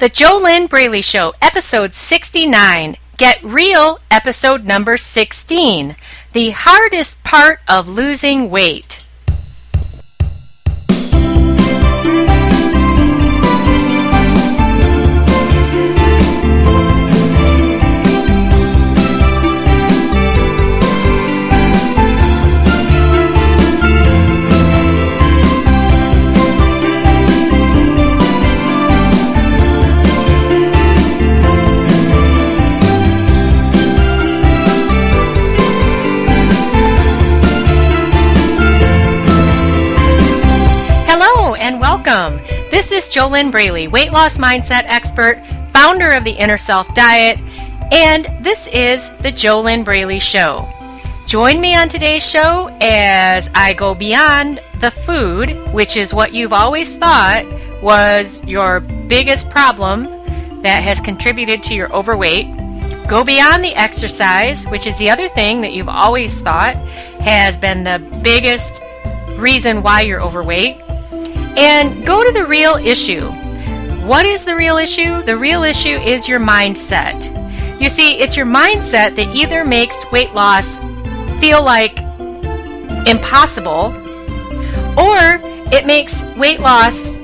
The JoLynn Braley Show, episode 69. Get Real, episode number 16. The hardest part of losing weight. This is JoLynn Braley, weight loss mindset expert, founder of the Inner Self Diet, and this is the JoLynn Braley Show. Join me on today's show as I go beyond the food, which is what you've always thought was your biggest problem that has contributed to your overweight. Go beyond the exercise, which is the other thing that you've always thought has been the biggest reason why you're overweight and go to the real issue. What is the real issue? The real issue is your mindset. You see, it's your mindset that either makes weight loss feel like impossible or it makes weight loss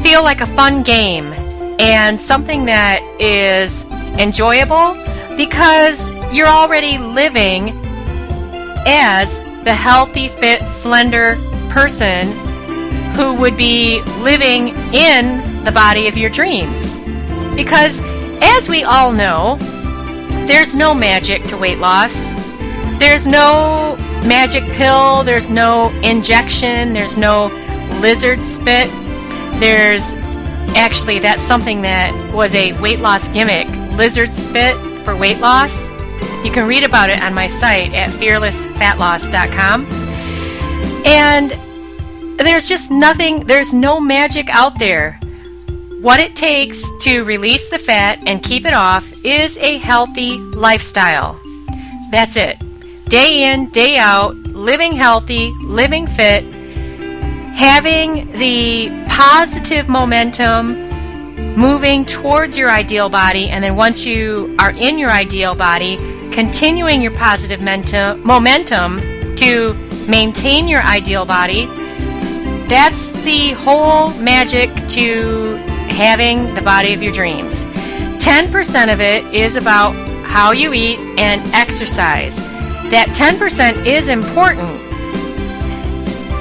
feel like a fun game and something that is enjoyable because you're already living as the healthy, fit, slender person who would be living in the body of your dreams. Because, as we all know, there's no magic to weight loss. There's no magic pill, there's no injection, there's no lizard spit. There's actually, that's something that was a weight loss gimmick lizard spit for weight loss. You can read about it on my site at fearlessfatloss.com. And there's just nothing, there's no magic out there. What it takes to release the fat and keep it off is a healthy lifestyle. That's it. Day in, day out, living healthy, living fit, having the positive momentum moving towards your ideal body, and then once you are in your ideal body, continuing your positive momentum to maintain your ideal body. That's the whole magic to having the body of your dreams. 10% of it is about how you eat and exercise. That 10% is important.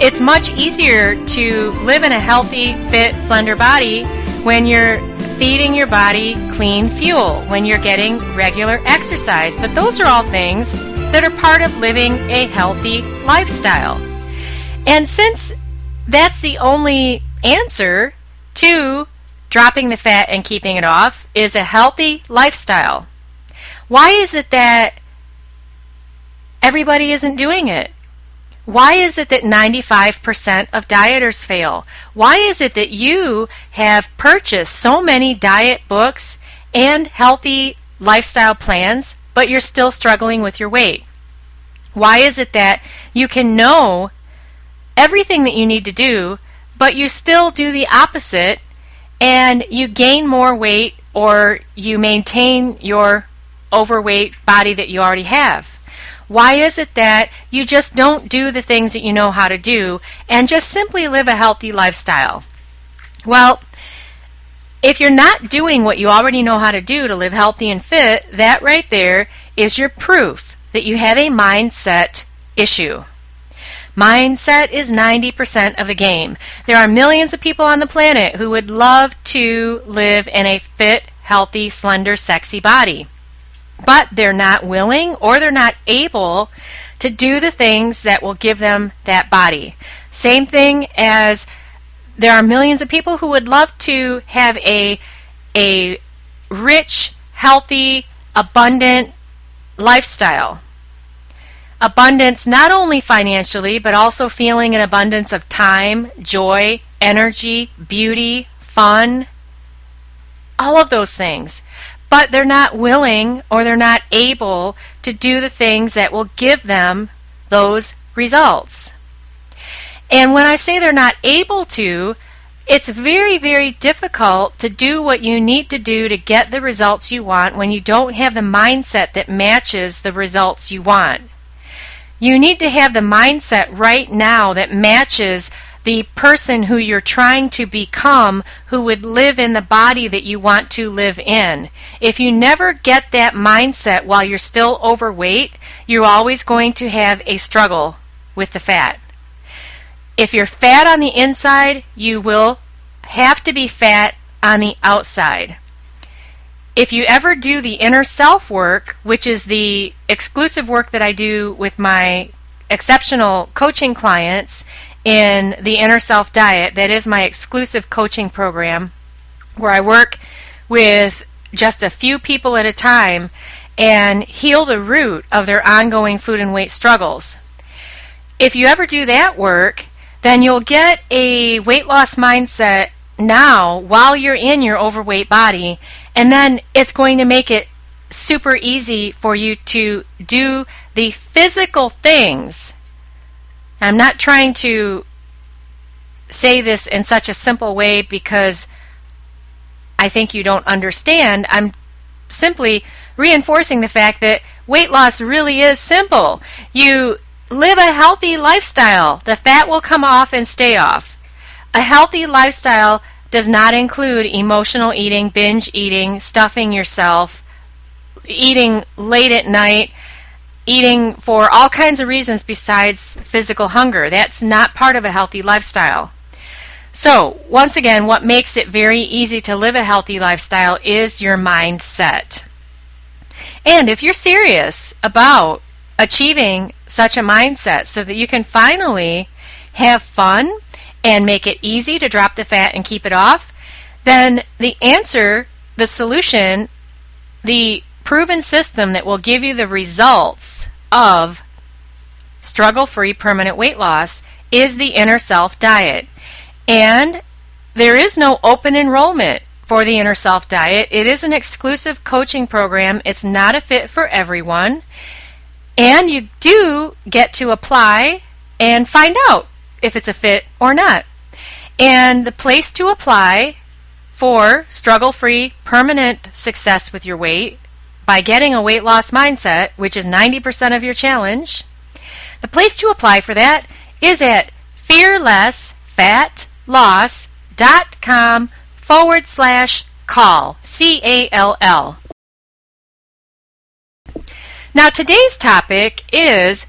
It's much easier to live in a healthy, fit, slender body when you're feeding your body clean fuel, when you're getting regular exercise. But those are all things that are part of living a healthy lifestyle. And since that's the only answer to dropping the fat and keeping it off is a healthy lifestyle. Why is it that everybody isn't doing it? Why is it that 95% of dieters fail? Why is it that you have purchased so many diet books and healthy lifestyle plans, but you're still struggling with your weight? Why is it that you can know everything that you need to do, but you still do the opposite and you gain more weight or you maintain your overweight body that you already have? Why is it that you just don't do the things that you know how to do and just simply live a healthy lifestyle? Well, if you're not doing what you already know how to do to live healthy and fit, that right there is your proof that you have a mindset issue. Mindset is 90% of the game. There are millions of people on the planet who would love to live in a fit, healthy, slender, sexy body. But they're not willing or they're not able to do the things that will give them that body. Same thing as there are millions of people who would love to have a a rich, healthy, abundant lifestyle. Abundance not only financially, but also feeling an abundance of time, joy, energy, beauty, fun, all of those things. But they're not willing or they're not able to do the things that will give them those results. And when I say they're not able to, it's very, very difficult to do what you need to do to get the results you want when you don't have the mindset that matches the results you want. You need to have the mindset right now that matches the person who you're trying to become who would live in the body that you want to live in. If you never get that mindset while you're still overweight, you're always going to have a struggle with the fat. If you're fat on the inside, you will have to be fat on the outside. If you ever do the inner self work, which is the exclusive work that I do with my exceptional coaching clients in the inner self diet, that is my exclusive coaching program where I work with just a few people at a time and heal the root of their ongoing food and weight struggles. If you ever do that work, then you'll get a weight loss mindset now while you're in your overweight body, and then it's going to make it super easy for you to do the physical things. I'm not trying to say this in such a simple way because I think you don't understand. I'm simply reinforcing the fact that weight loss really is simple. You live a healthy lifestyle, the fat will come off and stay off. A healthy lifestyle does not include emotional eating, binge eating, stuffing yourself, eating late at night, eating for all kinds of reasons besides physical hunger. That's not part of a healthy lifestyle. So, once again, what makes it very easy to live a healthy lifestyle is your mindset. And if you're serious about achieving such a mindset so that you can finally have fun and make it easy to drop the fat and keep it off, then the answer, the solution, the proven system that will give you the results of struggle free permanent weight loss is the inner self diet. And there is no open enrollment for the inner self diet. It is an exclusive coaching program. It's not a fit for everyone. And you do get to apply and find out if it's a fit or not. And the place to apply for struggle free permanent success with your weight by getting a weight loss mindset, which is 90% of your challenge, the place to apply for that is at fearlessfatloss.com forward slash call, C A L L. Now, today's topic is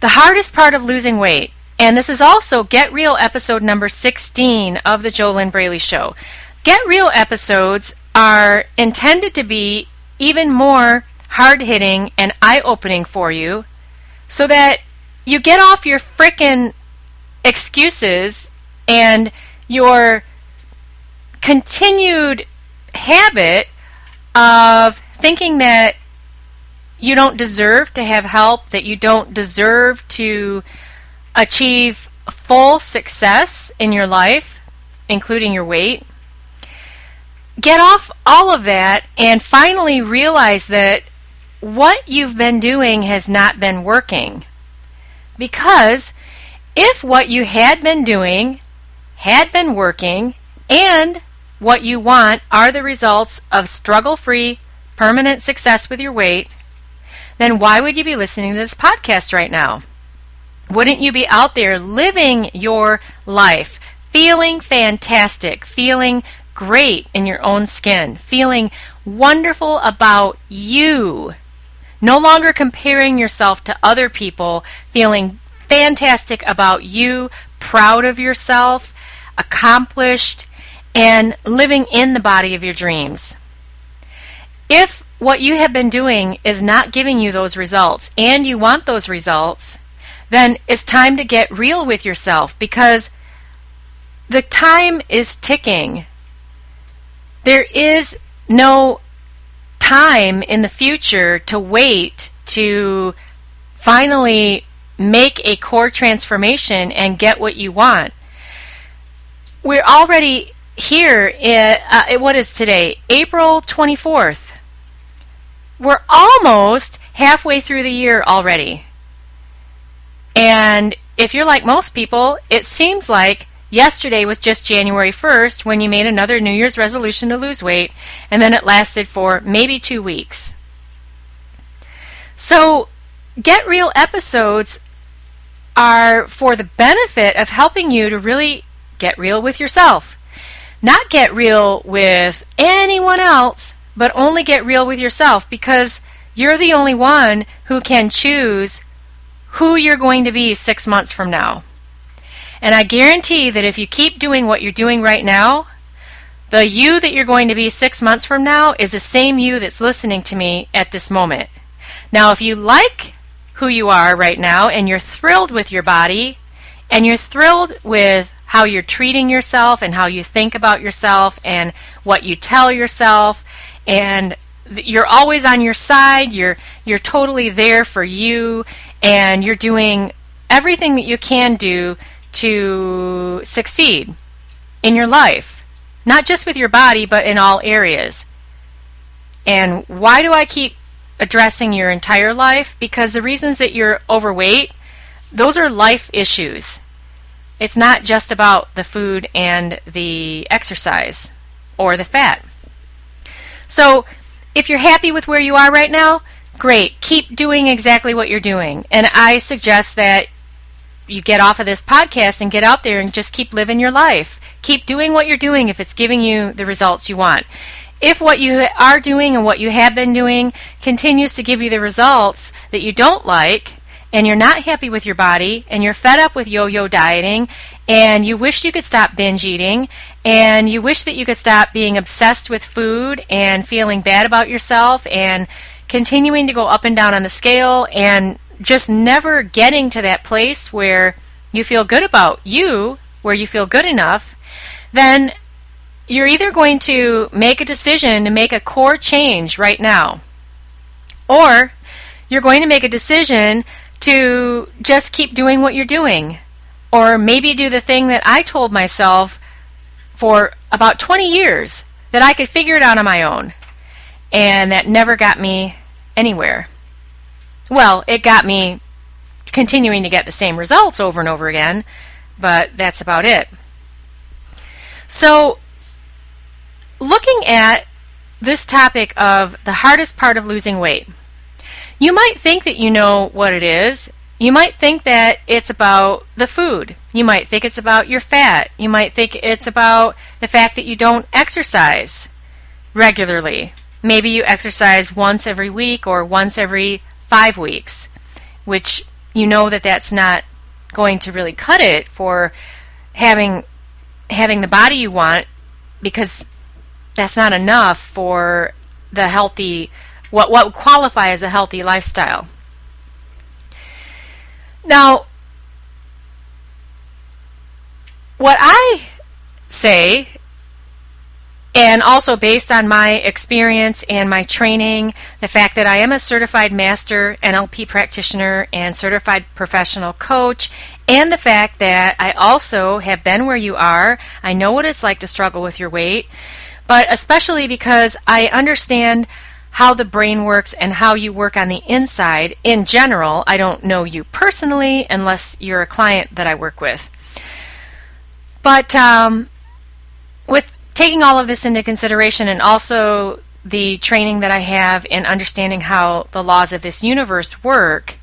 the hardest part of losing weight. And this is also Get Real episode number 16 of the JoLynn Braley Show. Get Real episodes are intended to be even more hard hitting and eye opening for you so that you get off your frickin' excuses and your continued habit of thinking that you don't deserve to have help, that you don't deserve to achieve full success in your life, including your weight. Get off all of that and finally realize that what you've been doing has not been working. Because if what you had been doing had been working and what you want are the results of struggle free, permanent success with your weight, then why would you be listening to this podcast right now? Wouldn't you be out there living your life, feeling fantastic, feeling great in your own skin, feeling wonderful about you? No longer comparing yourself to other people, feeling fantastic about you, proud of yourself, accomplished, and living in the body of your dreams. If what you have been doing is not giving you those results and you want those results, then it's time to get real with yourself because the time is ticking. There is no time in the future to wait to finally make a core transformation and get what you want. We're already here. In, uh, what is today? April 24th we're almost halfway through the year already. And if you're like most people, it seems like Yesterday was just January 1st when you made another New Year's resolution to lose weight, and then it lasted for maybe two weeks. So, Get Real episodes are for the benefit of helping you to really get real with yourself. Not get real with anyone else, but only get real with yourself because you're the only one who can choose who you're going to be six months from now. And I guarantee that if you keep doing what you're doing right now, the you that you're going to be six months from now is the same you that's listening to me at this moment. Now, if you like who you are right now and you're thrilled with your body and you're thrilled with how you're treating yourself and how you think about yourself and what you tell yourself and you're always on your side you're you're totally there for you and you're doing everything that you can do to succeed in your life, not just with your body, but in all areas. And why do I keep addressing your entire life? Because the reasons that you're overweight, those are life issues. It's not just about the food and the exercise or the fat. So, if you're happy with where you are right now, great. Keep doing exactly what you're doing. And I suggest that you get off of this podcast and get out there and just keep living your life. Keep doing what you're doing if it's giving you the results you want. If what you are doing and what you have been doing continues to give you the results that you don't like, and you're not happy with your body, and you're fed up with yo yo dieting, and you wish you could stop binge eating, and you wish that you could stop being obsessed with food and feeling bad about yourself, and continuing to go up and down on the scale, and just never getting to that place where you feel good about you, where you feel good enough, then you're either going to make a decision to make a core change right now, or you're going to make a decision to just keep doing what you're doing, or maybe do the thing that I told myself for about 20 years that I could figure it out on my own, and that never got me anywhere. Well, it got me continuing to get the same results over and over again, but that's about it. So, looking at this topic of the hardest part of losing weight, you might think that you know what it is. You might think that it's about the food. You might think it's about your fat. You might think it's about the fact that you don't exercise regularly. Maybe you exercise once every week or once every five weeks, which you know that that's not going to really cut it for having having the body you want because that's not enough for the healthy what what qualify as a healthy lifestyle. Now what I say and also, based on my experience and my training, the fact that I am a certified master NLP practitioner and certified professional coach, and the fact that I also have been where you are, I know what it's like to struggle with your weight, but especially because I understand how the brain works and how you work on the inside in general. I don't know you personally unless you're a client that I work with. But um, with taking all of this into consideration and also the training that I have in understanding how the laws of this universe work,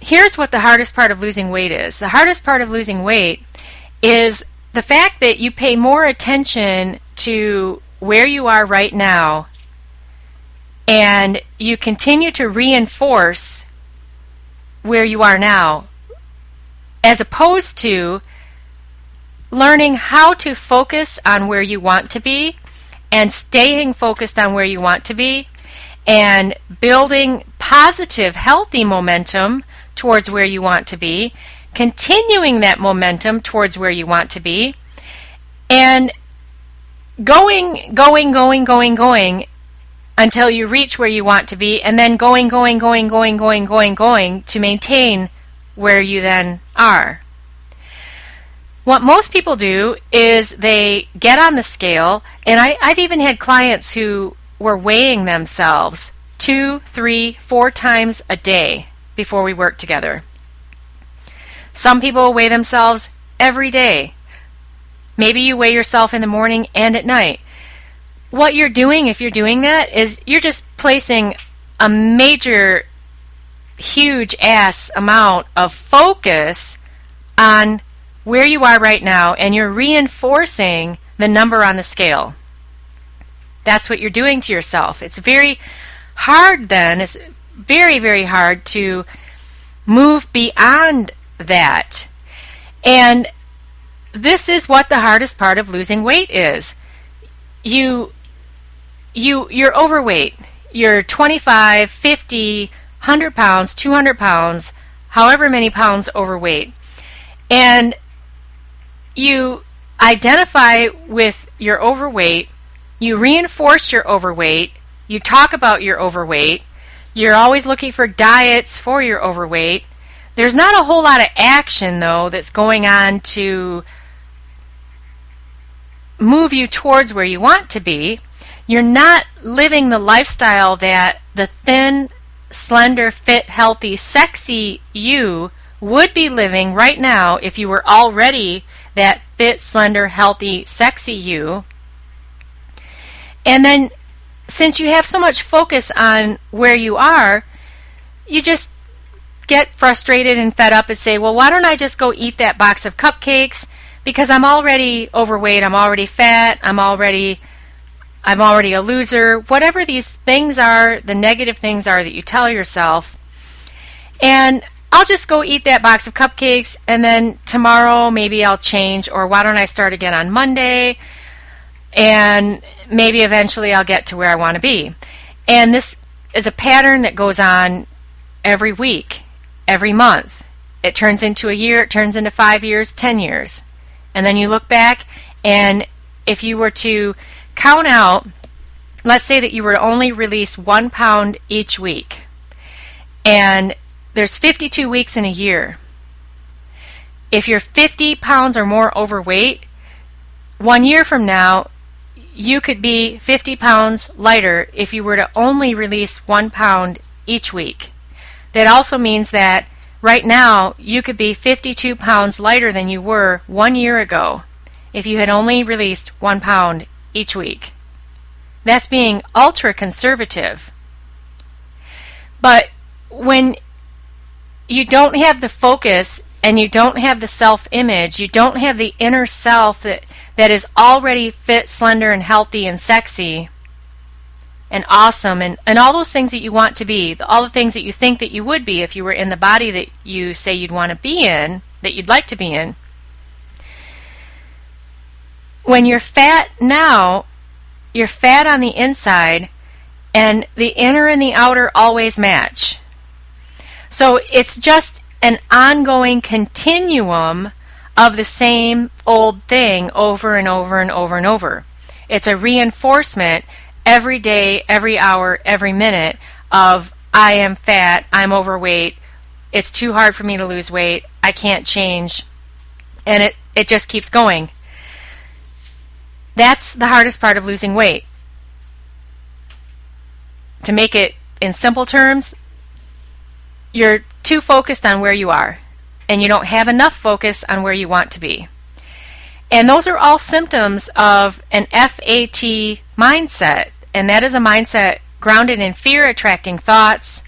here's what the hardest part of losing weight is. The hardest part of losing weight is the fact that you pay more attention to where you are right now and you continue to reinforce where you are now as opposed to learning how to focus on where you want to be and staying focused on where you want to be and building positive, healthy momentum towards where you want to be, continuing that momentum towards where you want to be, and going, going, going, going, going until you reach where you want to be, and then going, going, going, going, going, going, going to maintain where you then are. What most people do is they get on the scale, and I, I've even had clients who were weighing themselves two, three, four times a day before we work together. Some people weigh themselves every day. Maybe you weigh yourself in the morning and at night. What you're doing, if you're doing that, is you're just placing a major, huge ass amount of focus on where you are right now and you're reinforcing the number on the scale. That's what you're doing to yourself. It's very hard then, it's very, very hard to move beyond that. And this is what the hardest part of losing weight is. You you you're overweight. You're 25, 50, 100 pounds, 200 pounds, however many pounds overweight. And you identify with your overweight, you reinforce your overweight, you talk about your overweight, you're always looking for diets for your overweight. There's not a whole lot of action, though, that's going on to move you towards where you want to be. You're not living the lifestyle that the thin, slender, fit, healthy, sexy you would be living right now if you were already that fit, slender, healthy, sexy you. And then, since you have so much focus on where you are, you just get frustrated and fed up and say, well, why don't I just go eat that box of cupcakes? Because I'm already overweight, I'm already fat, I'm already. I'm already a loser. Whatever these things are, the negative things are that you tell yourself. And I'll just go eat that box of cupcakes and then tomorrow maybe I'll change or why don't I start again on Monday and maybe eventually I'll get to where I want to be. And this is a pattern that goes on every week, every month. It turns into a year, it turns into 5 years, 10 years. And then you look back and if you were to count out let's say that you were to only release 1 pound each week. And there's 52 weeks in a year. If you're 50 pounds or more overweight, one year from now, you could be 50 pounds lighter if you were to only release one pound each week. That also means that right now you could be 52 pounds lighter than you were one year ago if you had only released one pound each week. That's being ultra conservative. But when you don't have the focus and you don't have the self image, you don't have the inner self that, that is already fit, slender, and healthy and sexy and awesome and, and all those things that you want to be, all the things that you think that you would be if you were in the body that you say you'd want to be in, that you'd like to be in. When you're fat now, you're fat on the inside, and the inner and the outer always match. So it's just an ongoing continuum of the same old thing over and over and over and over. It's a reinforcement every day, every hour, every minute of I am fat, I'm overweight, it's too hard for me to lose weight, I can't change. And it, it just keeps going. That's the hardest part of losing weight. To make it in simple terms, you're too focused on where you are and you don't have enough focus on where you want to be. And those are all symptoms of an FAT mindset, and that is a mindset grounded in fear attracting thoughts.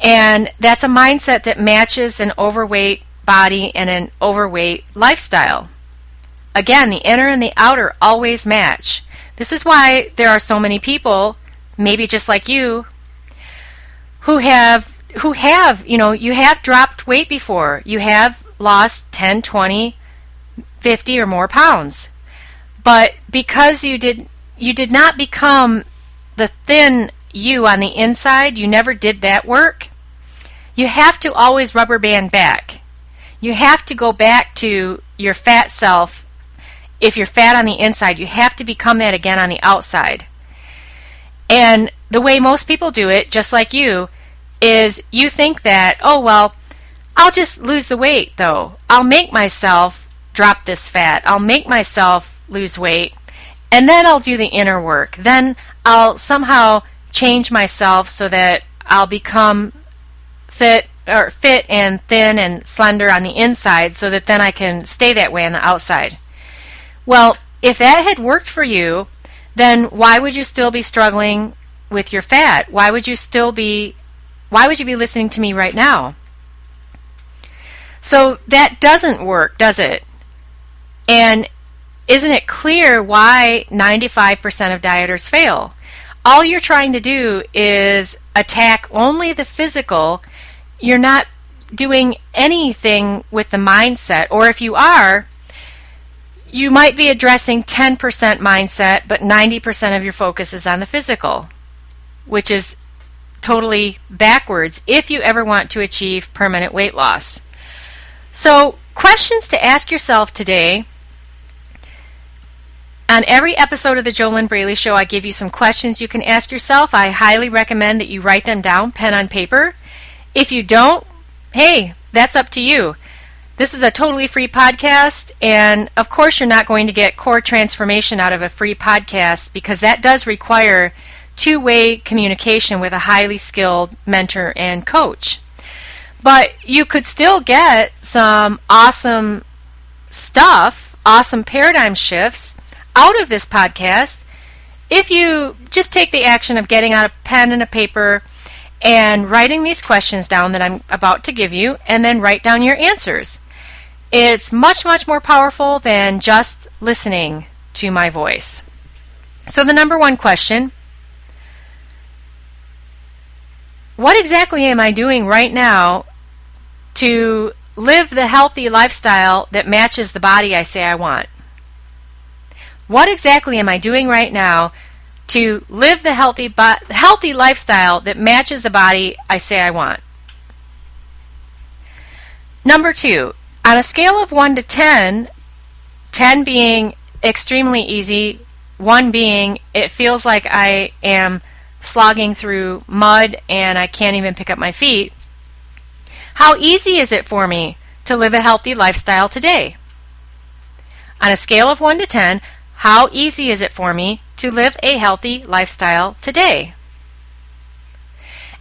And that's a mindset that matches an overweight body and an overweight lifestyle. Again, the inner and the outer always match. This is why there are so many people, maybe just like you, who have who have, you know, you have dropped weight before. You have lost 10, 20, 50 or more pounds. But because you did you did not become the thin you on the inside, you never did that work. You have to always rubber band back. You have to go back to your fat self. If you're fat on the inside, you have to become that again on the outside. And the way most people do it, just like you, is you think that, oh, well, I'll just lose the weight though. I'll make myself drop this fat. I'll make myself lose weight. And then I'll do the inner work. Then I'll somehow change myself so that I'll become fit or fit and thin and slender on the inside so that then I can stay that way on the outside. Well, if that had worked for you, then why would you still be struggling with your fat? Why would you still be why would you be listening to me right now? So that doesn't work, does it? And isn't it clear why 95% of dieters fail? All you're trying to do is attack only the physical. You're not doing anything with the mindset, or if you are, you might be addressing 10% mindset, but 90% of your focus is on the physical, which is totally backwards if you ever want to achieve permanent weight loss. So, questions to ask yourself today. On every episode of the JoLynn Braley Show, I give you some questions you can ask yourself. I highly recommend that you write them down, pen on paper. If you don't, hey, that's up to you. This is a totally free podcast, and of course, you're not going to get core transformation out of a free podcast because that does require two way communication with a highly skilled mentor and coach. But you could still get some awesome stuff, awesome paradigm shifts out of this podcast if you just take the action of getting out a pen and a paper and writing these questions down that I'm about to give you, and then write down your answers. It's much, much more powerful than just listening to my voice. So, the number one question What exactly am I doing right now to live the healthy lifestyle that matches the body I say I want? What exactly am I doing right now to live the healthy bo- healthy lifestyle that matches the body I say I want? Number 2, on a scale of 1 to 10, 10 being extremely easy, 1 being it feels like I am slogging through mud and I can't even pick up my feet, how easy is it for me to live a healthy lifestyle today? On a scale of 1 to 10, how easy is it for me to live a healthy lifestyle today?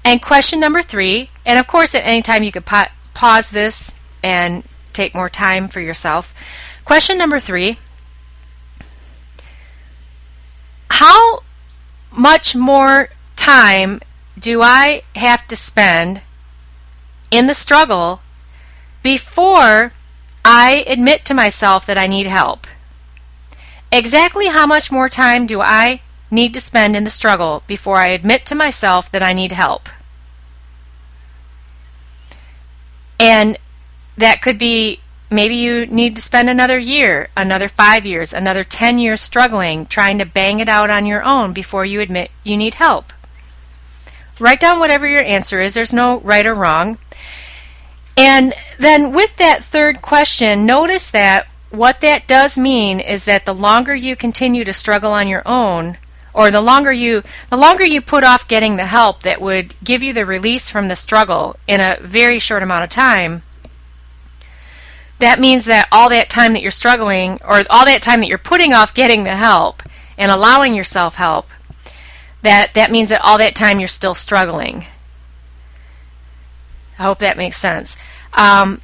And question number three, and of course, at any time you could pa- pause this and take more time for yourself. Question number three How much more time do I have to spend in the struggle before I admit to myself that I need help. Exactly how much more time do I need to spend in the struggle before I admit to myself that I need help? And that could be maybe you need to spend another year, another five years, another 10 years struggling, trying to bang it out on your own before you admit you need help. Write down whatever your answer is. There's no right or wrong. And then with that third question, notice that what that does mean is that the longer you continue to struggle on your own, or the longer you the longer you put off getting the help that would give you the release from the struggle in a very short amount of time, that means that all that time that you're struggling or all that time that you're putting off getting the help and allowing yourself help, that that means that all that time you're still struggling. I hope that makes sense. Um,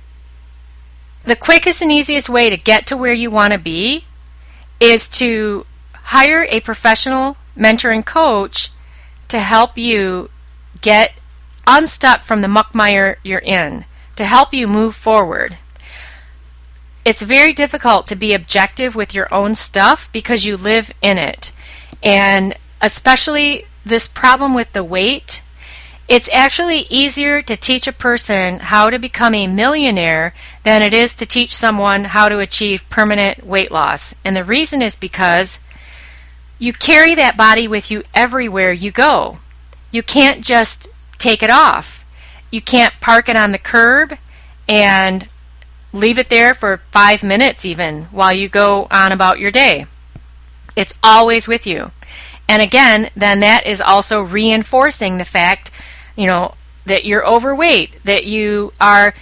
the quickest and easiest way to get to where you want to be is to hire a professional mentor and coach to help you get unstuck from the muckmire you're in, to help you move forward. It's very difficult to be objective with your own stuff because you live in it. And especially this problem with the weight it's actually easier to teach a person how to become a millionaire than it is to teach someone how to achieve permanent weight loss. And the reason is because you carry that body with you everywhere you go. You can't just take it off. You can't park it on the curb and leave it there for five minutes even while you go on about your day. It's always with you. And again, then that is also reinforcing the fact you know, that you're overweight, that you are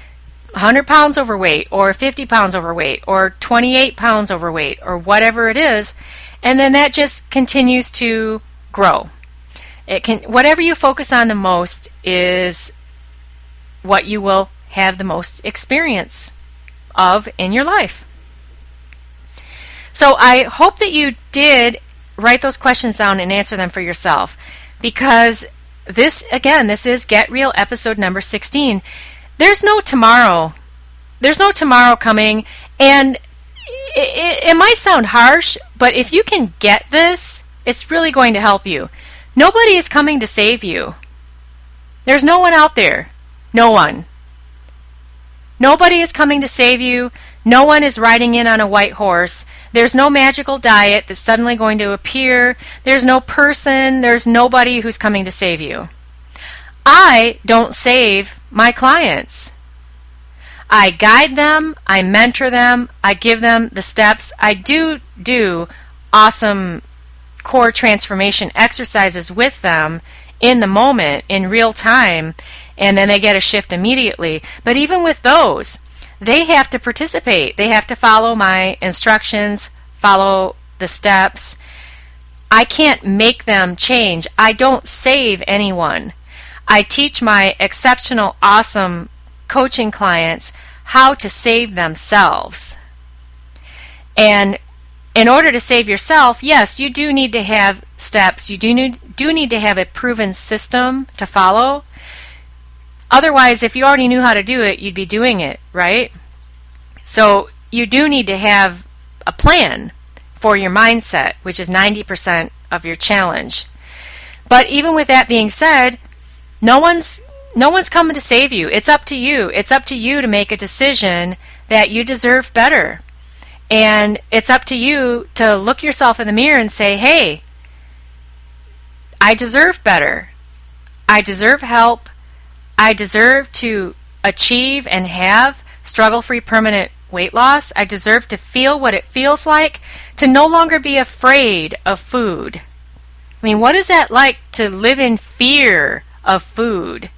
100 pounds overweight, or 50 pounds overweight, or 28 pounds overweight, or whatever it is, and then that just continues to grow. It can whatever you focus on the most is what you will have the most experience of in your life. So I hope that you did write those questions down and answer them for yourself because this, again, this is Get Real episode number 16. There's no tomorrow. There's no tomorrow coming. And it, it, it might sound harsh, but if you can get this, it's really going to help you. Nobody is coming to save you. There's no one out there. No one. Nobody is coming to save you. No one is riding in on a white horse. There's no magical diet that's suddenly going to appear. There's no person. There's nobody who's coming to save you. I don't save my clients. I guide them, I mentor them, I give them the steps. I do do awesome core transformation exercises with them in the moment, in real time, and then they get a shift immediately. But even with those, they have to participate. They have to follow my instructions, follow the steps. I can't make them change. I don't save anyone. I teach my exceptional, awesome coaching clients how to save themselves. And in order to save yourself, yes, you do need to have steps. You do need, do need to have a proven system to follow. Otherwise, if you already knew how to do it, you'd be doing it, right? So you do need to have a plan for your mindset, which is 90% of your challenge. But even with that being said, no one's no one's coming to save you. It's up to you. It's up to you to make a decision that you deserve better. And it's up to you to look yourself in the mirror and say, "Hey, I deserve better. I deserve help. I deserve to achieve and have struggle free permanent weight loss. I deserve to feel what it feels like to no longer be afraid of food. I mean, what is that like to live in fear of food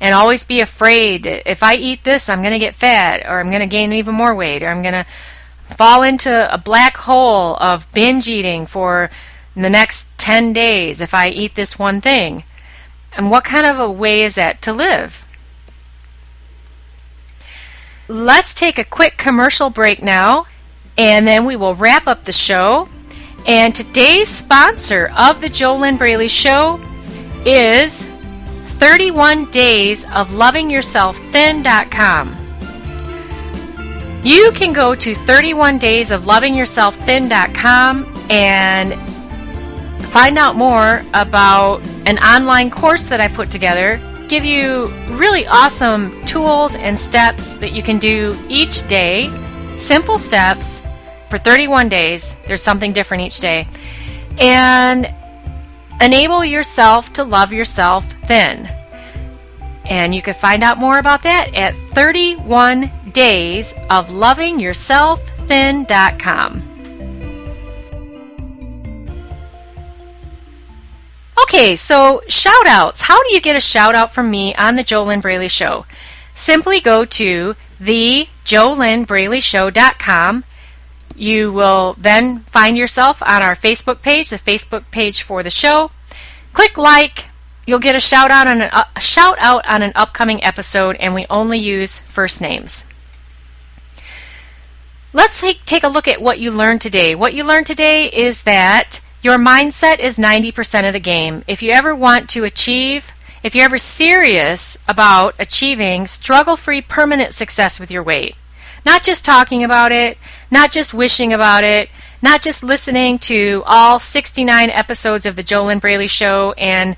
and always be afraid that if I eat this, I'm going to get fat or I'm going to gain even more weight or I'm going to fall into a black hole of binge eating for the next 10 days if I eat this one thing? And what kind of a way is that to live? Let's take a quick commercial break now, and then we will wrap up the show. And today's sponsor of the JoLynn Braley Show is 31 Days of Loving Yourself Thin.com. You can go to 31 Days of Loving Yourself Thin.com and find out more about an online course that I put together, give you really awesome tools and steps that you can do each day, simple steps for 31 days. There's something different each day. And enable yourself to love yourself thin. And you can find out more about that at 31 Okay, so shout outs. How do you get a shout out from me on the JoLynn Braley Show? Simply go to the JoLynnBraleyShow.com. You will then find yourself on our Facebook page, the Facebook page for the show. Click like. You'll get a shout out on an, uh, a shout out on an upcoming episode, and we only use first names. Let's take, take a look at what you learned today. What you learned today is that your mindset is 90% of the game. If you ever want to achieve, if you're ever serious about achieving struggle free permanent success with your weight, not just talking about it, not just wishing about it, not just listening to all 69 episodes of the JoLynn Braley Show and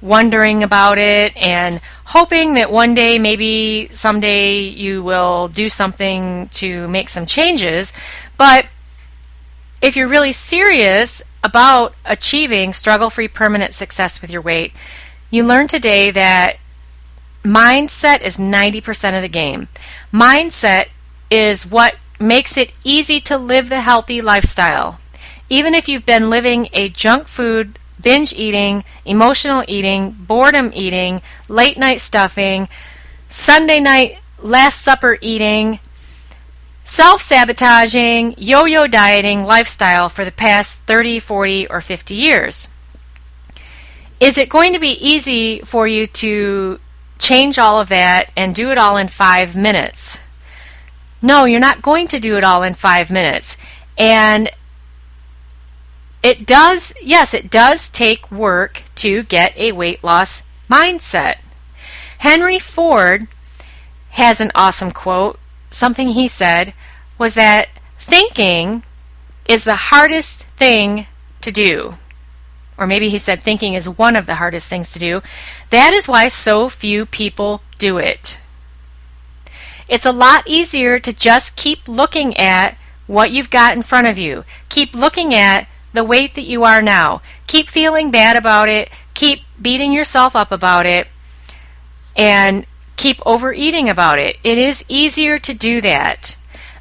wondering about it and hoping that one day, maybe someday, you will do something to make some changes. But if you're really serious about achieving struggle free permanent success with your weight, you learned today that mindset is 90% of the game. Mindset is what makes it easy to live the healthy lifestyle. Even if you've been living a junk food, binge eating, emotional eating, boredom eating, late night stuffing, Sunday night last supper eating, self sabotaging, yo yo dieting lifestyle for the past 30, 40, or 50 years. Is it going to be easy for you to change all of that and do it all in five minutes? No, you're not going to do it all in five minutes. And it does, yes, it does take work to get a weight loss mindset. Henry Ford has an awesome quote. Something he said was that thinking is the hardest thing to do. Or maybe he said thinking is one of the hardest things to do. That is why so few people do it. It's a lot easier to just keep looking at what you've got in front of you. Keep looking at the weight that you are now. Keep feeling bad about it. Keep beating yourself up about it. And keep overeating about it. It is easier to do that.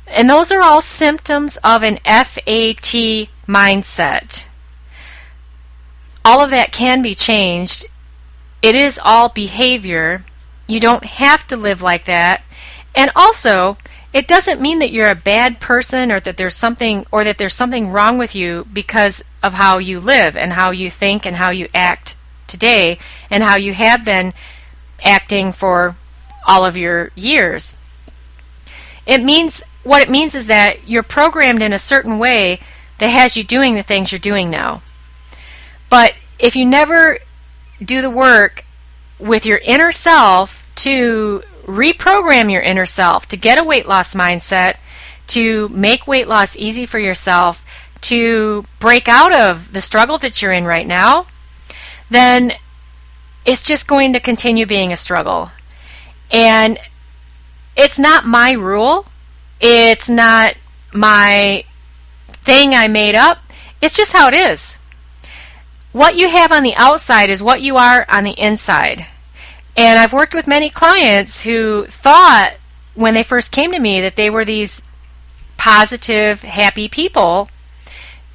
And those are all symptoms of an FAT mindset. All of that can be changed. It is all behavior. You don't have to live like that. And also, it doesn't mean that you're a bad person or that there's something or that there's something wrong with you because of how you live and how you think and how you act today and how you have been acting for all of your years. It means what it means is that you're programmed in a certain way that has you doing the things you're doing now. But if you never do the work with your inner self to reprogram your inner self to get a weight loss mindset, to make weight loss easy for yourself, to break out of the struggle that you're in right now, then it's just going to continue being a struggle. And it's not my rule, it's not my thing I made up, it's just how it is. What you have on the outside is what you are on the inside. And I've worked with many clients who thought when they first came to me that they were these positive, happy people.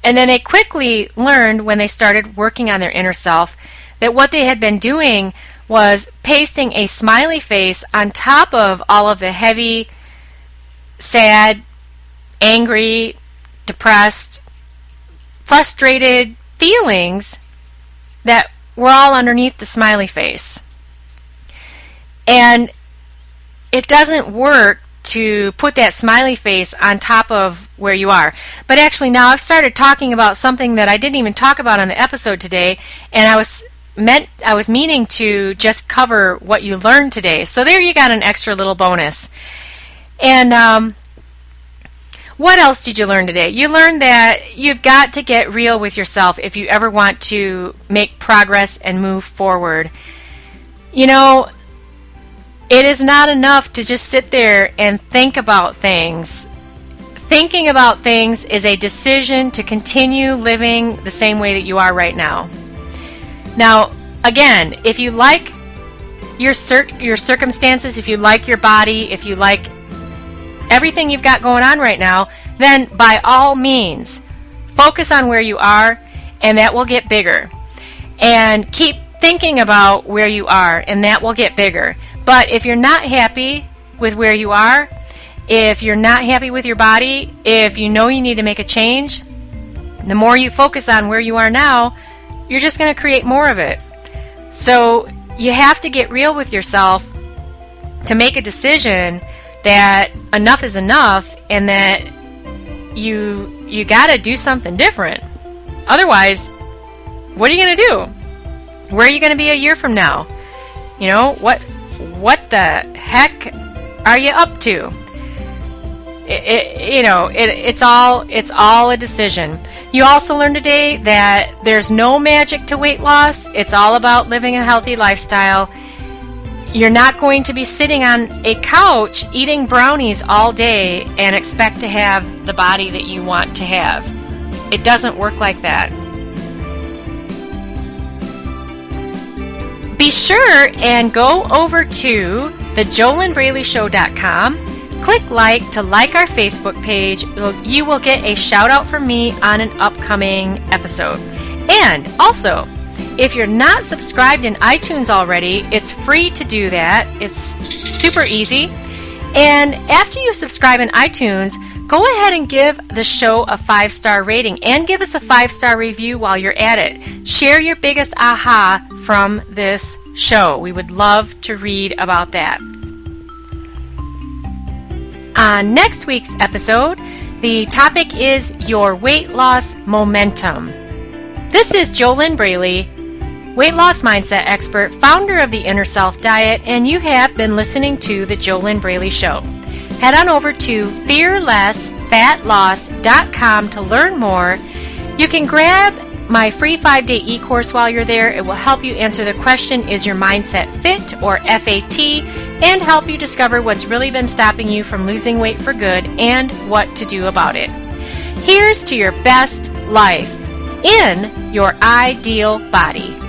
And then they quickly learned when they started working on their inner self that what they had been doing was pasting a smiley face on top of all of the heavy, sad, angry, depressed, frustrated feelings that were all underneath the smiley face. And it doesn't work to put that smiley face on top of where you are. But actually, now I've started talking about something that I didn't even talk about on the episode today, and I was meant I was meaning to just cover what you learned today. So there you got an extra little bonus. And um, what else did you learn today? You learned that you've got to get real with yourself if you ever want to make progress and move forward. You know, it is not enough to just sit there and think about things. Thinking about things is a decision to continue living the same way that you are right now. Now, again, if you like your cir- your circumstances, if you like your body, if you like everything you've got going on right now, then by all means, focus on where you are and that will get bigger. And keep thinking about where you are and that will get bigger. But if you're not happy with where you are, if you're not happy with your body, if you know you need to make a change, the more you focus on where you are now, you're just going to create more of it. So you have to get real with yourself to make a decision that enough is enough and that you you got to do something different. Otherwise, what are you going to do? Where are you going to be a year from now? You know, what what the heck are you up to? It, it, you know, it, it's all it's all a decision. You also learned today that there's no magic to weight loss. It's all about living a healthy lifestyle. You're not going to be sitting on a couch eating brownies all day and expect to have the body that you want to have. It doesn't work like that. Be sure and go over to thejolynnbraleyshow.com. Click like to like our Facebook page. You will get a shout out from me on an upcoming episode. And also, if you're not subscribed in iTunes already, it's free to do that. It's super easy. And after you subscribe in iTunes, go ahead and give the show a five star rating and give us a five star review while you're at it. Share your biggest aha from this show. We would love to read about that. On next week's episode, The topic is your weight loss momentum. This is JoLynn Braley, weight loss mindset expert, founder of the Inner Self Diet, and you have been listening to The JoLynn Braley Show. Head on over to fearlessfatloss.com to learn more. You can grab my free five day e course while you're there. It will help you answer the question Is your mindset fit or FAT? And help you discover what's really been stopping you from losing weight for good and what to do about it. Here's to your best life in your ideal body.